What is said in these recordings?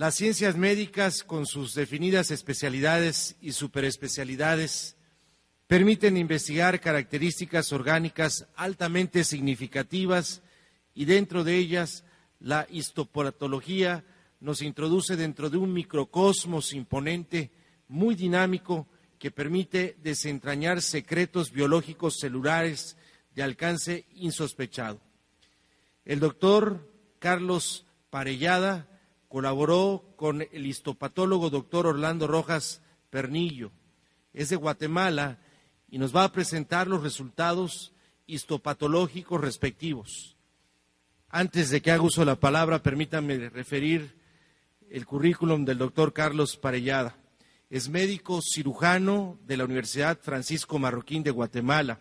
Las ciencias médicas, con sus definidas especialidades y superespecialidades, permiten investigar características orgánicas altamente significativas y dentro de ellas la histopatología nos introduce dentro de un microcosmos imponente, muy dinámico, que permite desentrañar secretos biológicos celulares de alcance insospechado. El doctor Carlos Parellada colaboró con el histopatólogo doctor Orlando Rojas Pernillo. Es de Guatemala y nos va a presentar los resultados histopatológicos respectivos. Antes de que haga uso de la palabra, permítanme referir el currículum del doctor Carlos Parellada. Es médico cirujano de la Universidad Francisco Marroquín de Guatemala.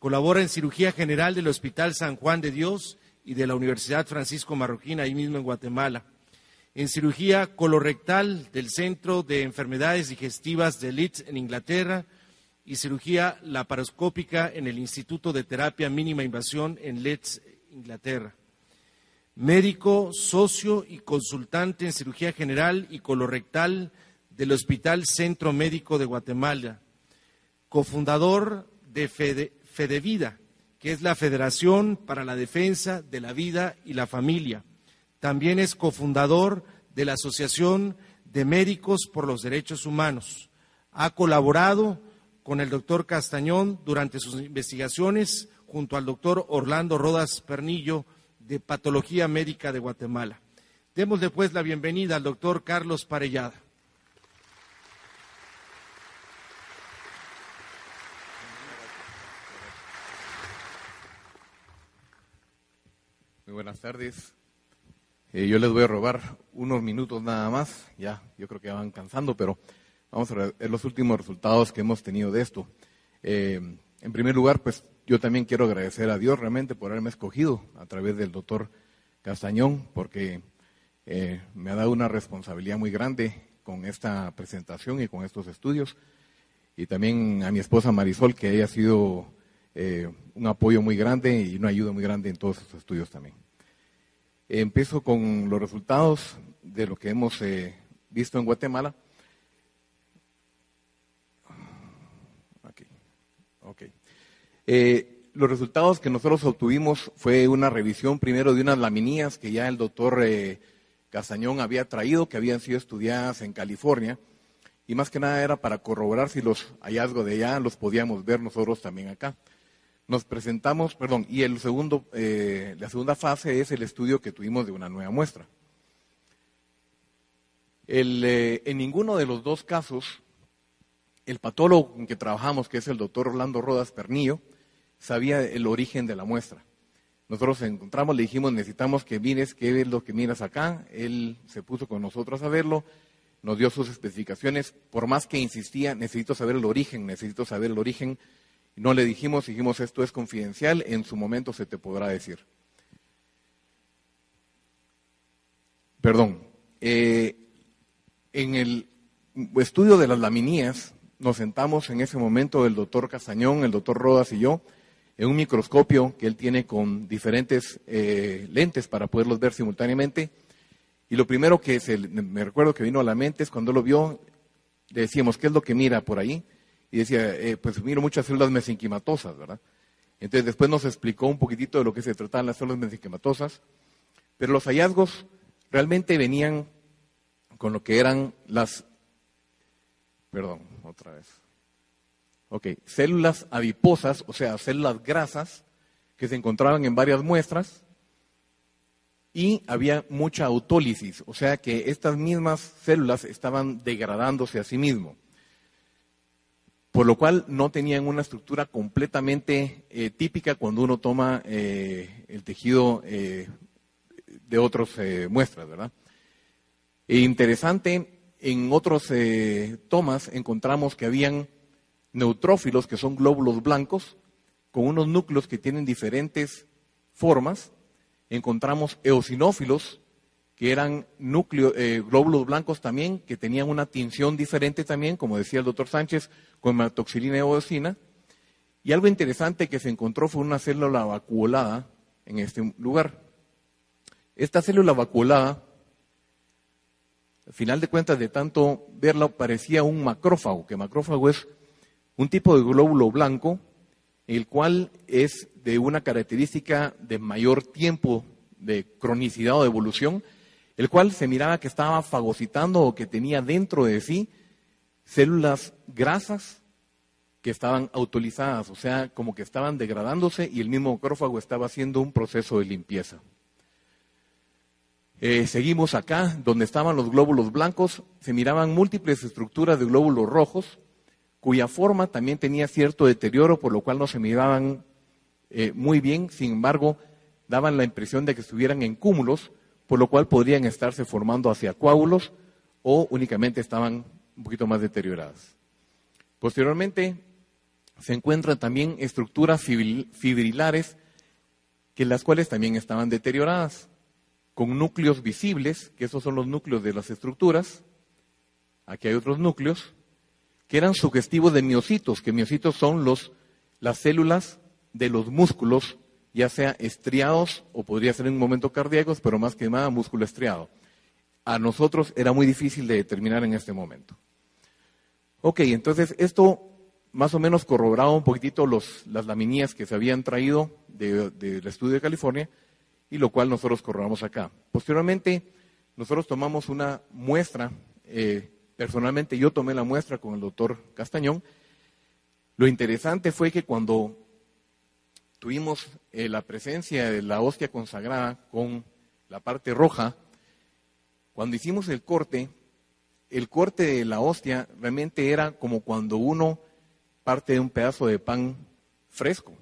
Colabora en cirugía general del Hospital San Juan de Dios y de la Universidad Francisco Marroquín, ahí mismo en Guatemala. En cirugía colorectal del Centro de Enfermedades Digestivas de Leeds en Inglaterra y cirugía laparoscópica en el Instituto de Terapia Mínima Invasión en Leeds, Inglaterra médico, socio y consultante en cirugía general y colorectal del Hospital Centro Médico de Guatemala, cofundador de Fedevida, que es la Federación para la Defensa de la Vida y la Familia. También es cofundador de la Asociación de Médicos por los Derechos Humanos. Ha colaborado con el doctor Castañón durante sus investigaciones junto al doctor Orlando Rodas Pernillo, de Patología Médica de Guatemala. Demos después la bienvenida al doctor Carlos Parellada. Muy buenas tardes. Eh, yo les voy a robar unos minutos nada más. Ya, yo creo que van cansando, pero vamos a ver los últimos resultados que hemos tenido de esto. Eh, en primer lugar, pues yo también quiero agradecer a Dios realmente por haberme escogido a través del doctor Castañón, porque eh, me ha dado una responsabilidad muy grande con esta presentación y con estos estudios. Y también a mi esposa Marisol, que haya sido eh, un apoyo muy grande y una ayuda muy grande en todos estos estudios también. Empiezo con los resultados de lo que hemos eh, visto en Guatemala. Okay. Eh, los resultados que nosotros obtuvimos fue una revisión primero de unas laminías que ya el doctor eh, Castañón había traído, que habían sido estudiadas en California, y más que nada era para corroborar si los hallazgos de allá los podíamos ver nosotros también acá. Nos presentamos, perdón, y el segundo, eh, la segunda fase es el estudio que tuvimos de una nueva muestra. en ninguno de los dos casos, el patólogo con que trabajamos, que es el doctor Orlando Rodas Pernillo, sabía el origen de la muestra. Nosotros encontramos, le dijimos, necesitamos que mires qué es lo que miras acá. Él se puso con nosotros a verlo, nos dio sus especificaciones. Por más que insistía, necesito saber el origen, necesito saber el origen. No le dijimos, dijimos, esto es confidencial, en su momento se te podrá decir. Perdón. Eh, en el estudio de las laminías, nos sentamos en ese momento el doctor Castañón, el doctor Rodas y yo, en un microscopio que él tiene con diferentes eh, lentes para poderlos ver simultáneamente. Y lo primero que se, me recuerdo que vino a la mente es cuando lo vio, le decíamos, ¿qué es lo que mira por ahí? Y decía, eh, pues miro muchas células mesenquimatosas, ¿verdad? Entonces después nos explicó un poquitito de lo que se trataban las células mesenquimatosas, pero los hallazgos realmente venían con lo que eran las, perdón, otra vez. Ok, células adiposas, o sea, células grasas, que se encontraban en varias muestras, y había mucha autólisis, o sea que estas mismas células estaban degradándose a sí mismo, por lo cual no tenían una estructura completamente eh, típica cuando uno toma eh, el tejido eh, de otras muestras, ¿verdad? E interesante, en otras tomas encontramos que habían neutrófilos, que son glóbulos blancos, con unos núcleos que tienen diferentes formas. Encontramos eosinófilos, que eran eh, glóbulos blancos también, que tenían una tinción diferente también, como decía el doctor Sánchez, con hematoxilina y eosina. Y algo interesante que se encontró fue una célula vacuolada en este lugar. Esta célula vacuolada Al final de cuentas, de tanto verlo, parecía un macrófago, que macrófago es un tipo de glóbulo blanco, el cual es de una característica de mayor tiempo de cronicidad o de evolución, el cual se miraba que estaba fagocitando o que tenía dentro de sí células grasas que estaban autorizadas, o sea, como que estaban degradándose y el mismo macrófago estaba haciendo un proceso de limpieza. Eh, seguimos acá, donde estaban los glóbulos blancos, se miraban múltiples estructuras de glóbulos rojos, cuya forma también tenía cierto deterioro, por lo cual no se miraban eh, muy bien, sin embargo, daban la impresión de que estuvieran en cúmulos, por lo cual podrían estarse formando hacia coágulos o únicamente estaban un poquito más deterioradas. Posteriormente, se encuentran también estructuras fibrilares, que las cuales también estaban deterioradas, con núcleos visibles, que esos son los núcleos de las estructuras. Aquí hay otros núcleos, que eran sugestivos de miocitos, que miocitos son los, las células de los músculos, ya sea estriados o podría ser en un momento cardíacos, pero más que nada músculo estriado. A nosotros era muy difícil de determinar en este momento. Ok, entonces esto más o menos corroboraba un poquitito los, las laminías que se habían traído del estudio de California y lo cual nosotros corroboramos acá. Posteriormente, nosotros tomamos una muestra, eh, personalmente yo tomé la muestra con el doctor Castañón. Lo interesante fue que cuando tuvimos eh, la presencia de la hostia consagrada con la parte roja, cuando hicimos el corte, el corte de la hostia realmente era como cuando uno parte de un pedazo de pan fresco.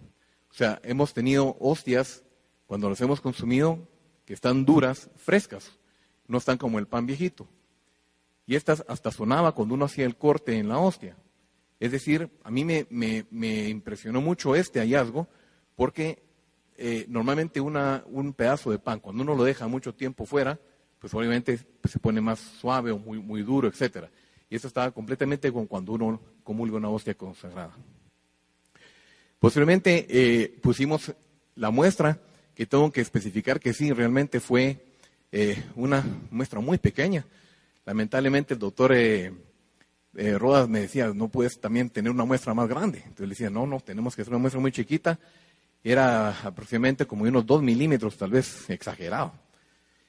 O sea, hemos tenido hostias cuando las hemos consumido que están duras, frescas, no están como el pan viejito. Y estas hasta sonaba cuando uno hacía el corte en la hostia. Es decir, a mí me, impresionó mucho este hallazgo porque eh, normalmente una, un pedazo de pan, cuando uno lo deja mucho tiempo fuera, pues obviamente se pone más suave o muy, muy duro, etcétera. Y eso estaba completamente con cuando uno comulga una hostia consagrada. Posteriormente eh, pusimos la muestra, que tengo que especificar que sí, realmente fue eh, una muestra muy pequeña. Lamentablemente el doctor eh, Rodas me decía, no puedes también tener una muestra más grande. Entonces le decía, no, no, tenemos que hacer una muestra muy chiquita. Era aproximadamente como unos dos milímetros, tal vez exagerado.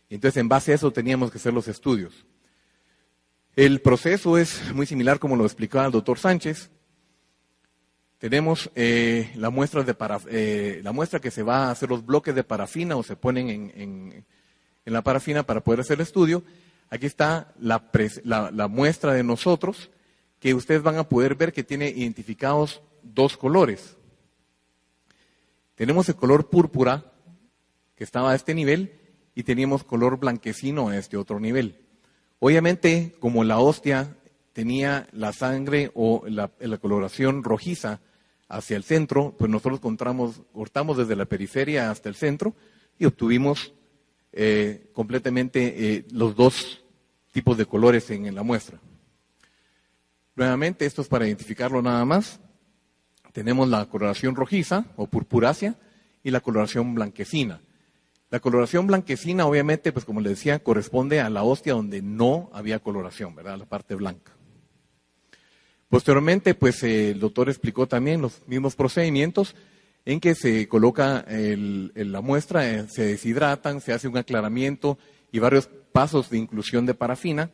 Entonces en base a eso teníamos que hacer los estudios. El proceso es muy similar como lo explicaba el doctor Sánchez. Tenemos eh, la, muestra de eh, la muestra que se va a hacer los bloques de parafina o se ponen en, la parafina para poder hacer el estudio. Aquí está la, la, muestra de nosotros que ustedes van a poder ver que tiene identificados dos colores. Tenemos el color púrpura que estaba a este nivel y teníamos color blanquecino a este otro nivel. Obviamente, como la hostia tenía la sangre o la, coloración rojiza hacia el centro, pues nosotros cortamos desde la periferia hasta el centro y obtuvimos eh, completamente eh, los dos tipos de colores en, en la muestra. Nuevamente, esto es para identificarlo nada más. Tenemos la coloración rojiza o purpurácea y la coloración blanquecina. La coloración blanquecina, obviamente, pues como le decía, corresponde a la hostia donde no había coloración, ¿verdad? La parte blanca. Posteriormente, pues el doctor explicó también los mismos procedimientos en que se coloca la muestra, eh, se deshidratan, se hace un aclaramiento y varios pasos de inclusión de parafina.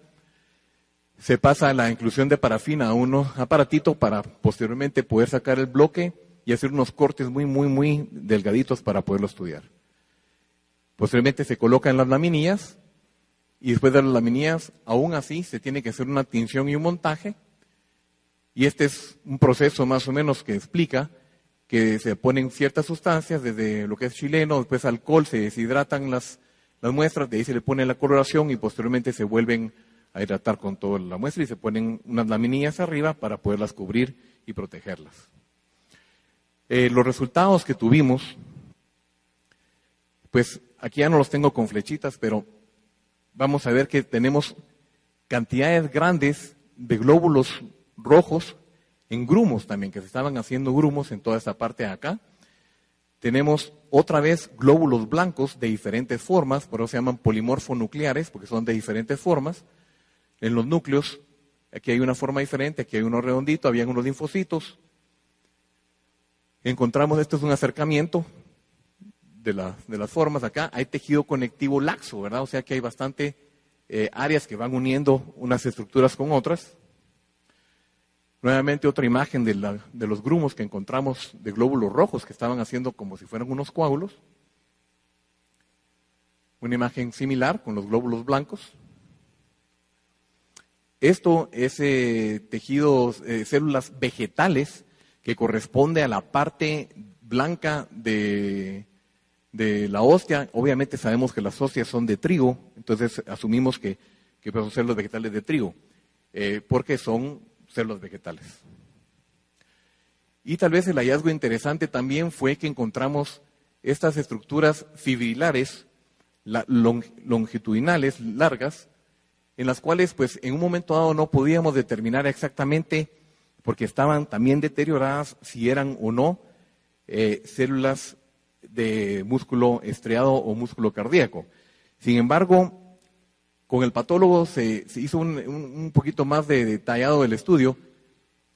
Se pasa la inclusión de parafina a un aparatito para posteriormente poder sacar el bloque y hacer unos cortes muy, muy, muy delgaditos para poderlo estudiar. Posteriormente se colocan las laminillas y después de las laminillas, aún así, se tiene que hacer una tinción y un montaje. Y este es un proceso más o menos que explica que se ponen ciertas sustancias, desde lo que es chileno, después alcohol, se deshidratan las, las muestras, de ahí se le pone la coloración y posteriormente se vuelven a hidratar con toda la muestra y se ponen unas laminillas arriba para poderlas cubrir y protegerlas. Eh, los resultados que tuvimos, pues Aquí ya no los tengo con flechitas, pero vamos a ver que tenemos cantidades grandes de glóbulos rojos en grumos también, que se estaban haciendo grumos en toda esta parte de acá. Tenemos otra vez glóbulos blancos de diferentes formas, por eso se llaman polimorfonucleares, porque son de diferentes formas. En los núcleos. Aquí hay una forma diferente, aquí hay uno redondito, habían unos linfocitos. Encontramos, esto es un acercamiento de, las formas acá. Hay tejido conectivo laxo, ¿verdad? O sea que hay bastante eh, áreas que van uniendo unas estructuras con otras. Nuevamente otra imagen de, los grumos que encontramos de glóbulos rojos que estaban haciendo como si fueran unos coágulos. Una imagen similar con los glóbulos blancos. Esto es eh, tejidos, células vegetales que corresponde a la parte blanca de, la hostia. Obviamente sabemos que las hostias son de trigo, entonces asumimos que, que son células vegetales de trigo, eh, porque son células vegetales. Y tal vez el hallazgo interesante también fue que encontramos estas estructuras fibrilares longitudinales, largas, en las cuales pues en un momento dado no podíamos determinar exactamente, porque estaban también deterioradas, si eran o no eh, células de músculo estriado o músculo cardíaco. Sin embargo, con el patólogo se, hizo un, poquito más de detallado el estudio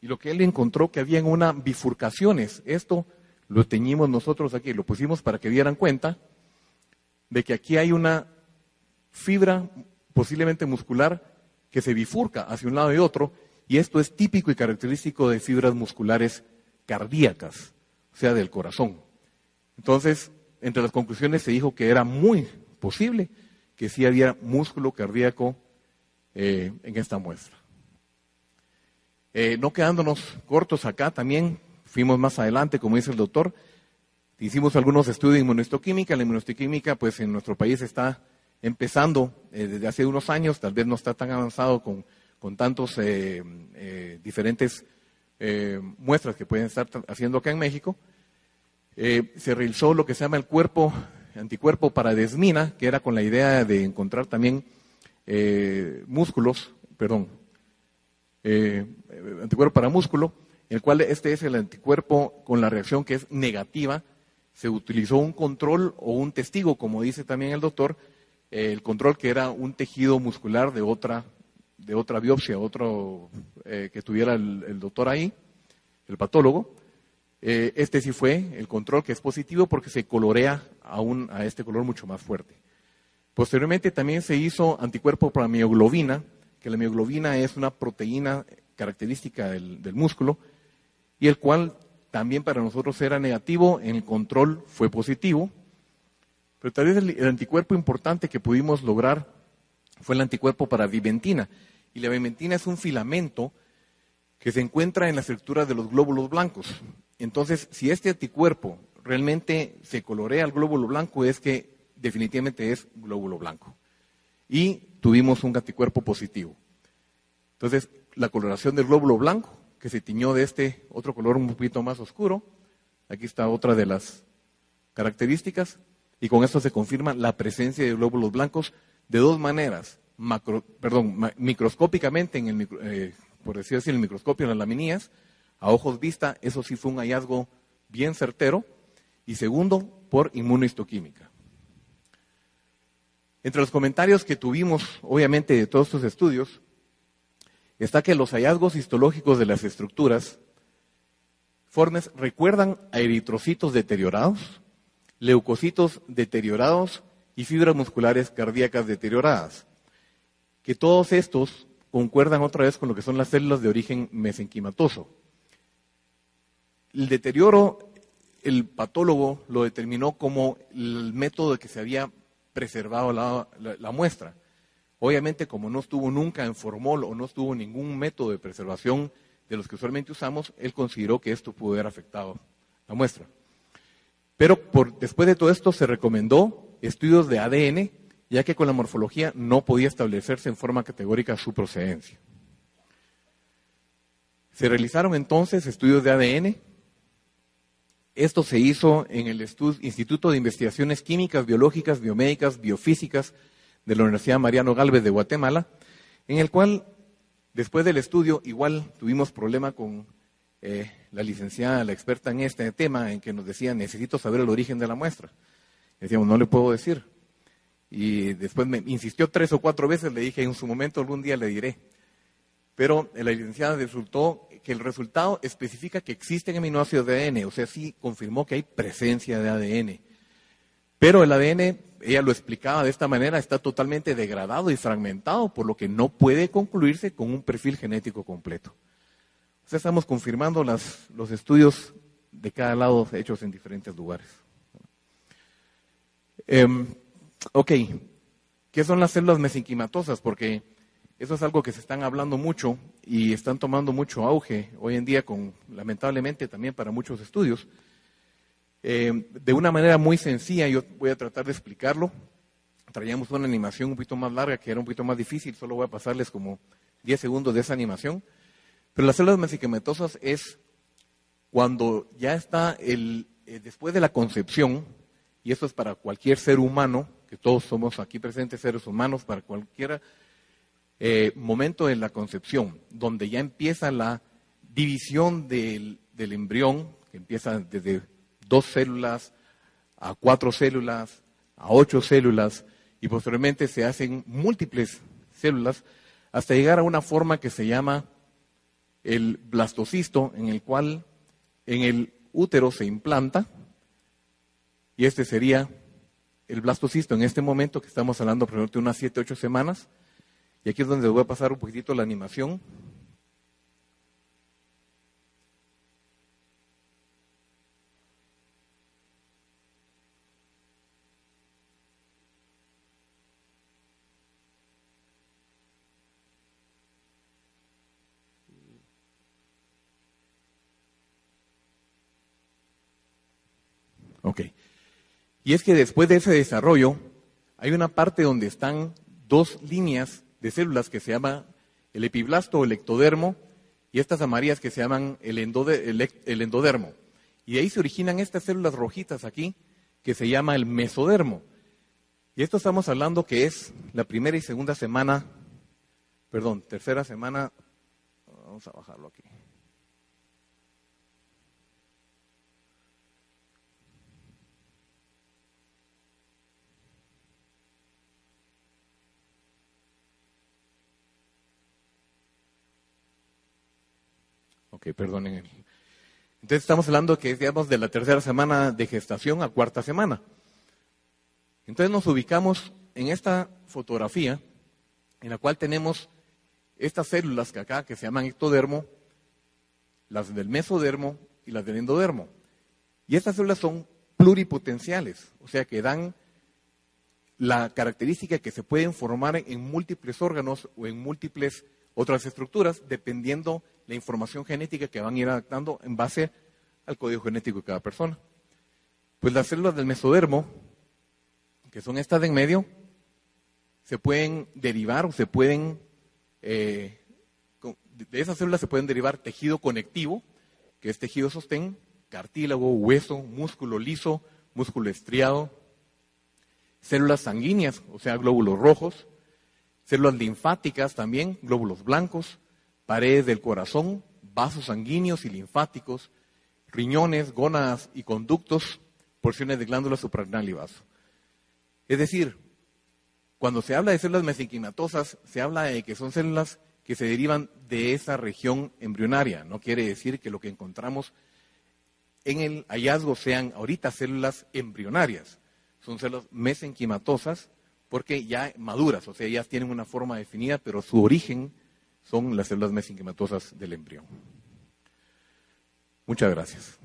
y lo que él encontró que habían una bifurcaciones. Esto lo teñimos nosotros aquí, lo pusimos para que dieran cuenta de que aquí hay una fibra posiblemente muscular que se bifurca hacia un lado y otro, y esto es típico y característico de fibras musculares cardíacas, o sea, del corazón. Entonces, entre las conclusiones se dijo que era muy posible que sí había músculo cardíaco eh, en esta muestra. Eh, no quedándonos cortos acá, también fuimos más adelante, como dice el doctor, hicimos algunos estudios de inmunohistoquímica. La inmunohistoquímica, pues en nuestro país está empezando eh, desde hace unos años, tal vez no está tan avanzado con, con tantos eh, eh, diferentes muestras que pueden estar haciendo acá en México. se realizó lo que se llama el cuerpo, anticuerpo para desmina, que era con la idea de encontrar también músculos, perdón, anticuerpo para músculo, el cual este es el anticuerpo con la reacción que es negativa. Se utilizó un control o un testigo, como dice también el doctor, el control que era un tejido muscular de otra, de otra biopsia, otro eh, que tuviera el, doctor ahí, el patólogo. Eh, este sí fue el control que es positivo porque se colorea aún a este color mucho más fuerte. Posteriormente también se hizo anticuerpo para mioglobina, que la mioglobina es una proteína característica del, del músculo, y el cual también para nosotros era negativo, en el control fue positivo, pero tal vez el, anticuerpo importante que pudimos lograr fue el anticuerpo para vimentina. Y la vimentina es un filamento que se encuentra en la estructura de los glóbulos blancos. Entonces, si este anticuerpo realmente se colorea al glóbulo blanco, es que definitivamente es glóbulo blanco. Y tuvimos un anticuerpo positivo. Entonces, la coloración del glóbulo blanco, que se tiñó de este otro color un poquito más oscuro, aquí está otra de las características, y con esto se confirma la presencia de glóbulos blancos de dos maneras, perdón, microscópicamente, en el, eh, por decir así, en el microscopio, en las laminías, a ojos vista, eso sí fue un hallazgo bien certero, y segundo, por inmunohistoquímica. Entre los comentarios que tuvimos, obviamente, de todos estos estudios, está que los hallazgos histológicos de las estructuras formes recuerdan a eritrocitos deteriorados, leucocitos deteriorados y fibras musculares cardíacas deterioradas. Que todos estos concuerdan otra vez con lo que son las células de origen mesenquimatoso. El deterioro, el patólogo lo determinó como el método que se había preservado la, muestra. Obviamente, como no estuvo nunca en formol o no estuvo ningún método de preservación de los que usualmente usamos, él consideró que esto pudo haber afectado la muestra. Pero después de todo esto se recomendó estudios de ADN, ya que con la morfología no podía establecerse en forma categórica su procedencia. Se realizaron entonces estudios de ADN. Esto se hizo en el Instituto de Investigaciones Químicas, Biológicas, Biomédicas, Biofísicas de la Universidad Mariano Galvez de Guatemala, en el cual, después del estudio, igual tuvimos problema con eh, la licenciada, la experta en este tema, en que nos decía, necesito saber el origen de la muestra. Decíamos, no le puedo decir. Y después me insistió tres o cuatro veces, le dije en su momento algún día le diré. Pero la licenciada resultó que el resultado especifica que existen aminoácidos de ADN, o sea, sí confirmó que hay presencia de ADN. Pero el ADN, ella lo explicaba de esta manera, está totalmente degradado y fragmentado, por lo que no puede concluirse con un perfil genético completo. Sea, estamos confirmando los estudios de cada lado hechos en diferentes lugares. Em, ok, ¿qué son las células mesenquimatosas? Porque eso es algo que se están hablando mucho y están tomando mucho auge hoy en día, con, lamentablemente también para muchos estudios. Em, de una manera muy sencilla, yo voy a tratar de explicarlo. Traíamos una animación un poquito más larga, que era un poquito más difícil, solo voy a pasarles como 10 segundos de esa animación. Pero las células mesenquimatosas es cuando ya está el, eh, después de la concepción, y esto es para cualquier ser humano, que todos somos aquí presentes seres humanos, para cualquier eh, momento de la concepción, donde ya empieza la división del, del embrión, que empieza desde dos células a cuatro células, a ocho células, y posteriormente se hacen múltiples células hasta llegar a una forma que se llama el blastocisto, en el cual en el útero se implanta y este sería el blastocisto en este momento que estamos hablando de unas 7, 8 semanas. Y aquí es donde voy a pasar un poquitito la animación. Ok. Y es que después de ese desarrollo, hay una parte donde están dos líneas de células que se llama el epiblasto o el ectodermo y estas amarillas que se llaman el, el endodermo. Y de ahí se originan estas células rojitas aquí que se llama el mesodermo. Y esto estamos hablando que es la primera y segunda semana, perdón, tercera semana, vamos a bajarlo aquí. Ok, perdonen. Entonces estamos hablando que digamos de la tercera semana de gestación a cuarta semana. Entonces nos ubicamos en esta fotografía en la cual tenemos estas células que acá que se llaman ectodermo, las del mesodermo y las del endodermo. Y estas células son pluripotenciales, o sea que dan la característica que se pueden formar en múltiples órganos o en múltiples otras estructuras, dependiendo la información genética que van a ir adaptando en base al código genético de cada persona. Pues las células del mesodermo, que son estas de en medio, se pueden derivar o se pueden, eh, de esas células se pueden derivar tejido conectivo, que es tejido sostén, cartílago, hueso, músculo liso, músculo estriado, células sanguíneas, o sea, glóbulos rojos, células linfáticas también, glóbulos blancos, paredes del corazón, vasos sanguíneos y linfáticos, riñones, gónadas y conductos, porciones de glándula suprarrenal y vaso. Es decir, cuando se habla de células mesenquimatosas, se habla de que son células que se derivan de esa región embrionaria. No quiere decir que lo que encontramos en el hallazgo sean ahorita células embrionarias. Son células mesenquimatosas porque ya maduras, o sea, ya tienen una forma definida, pero su origen son las células mesenquimatosas del embrión. Muchas gracias.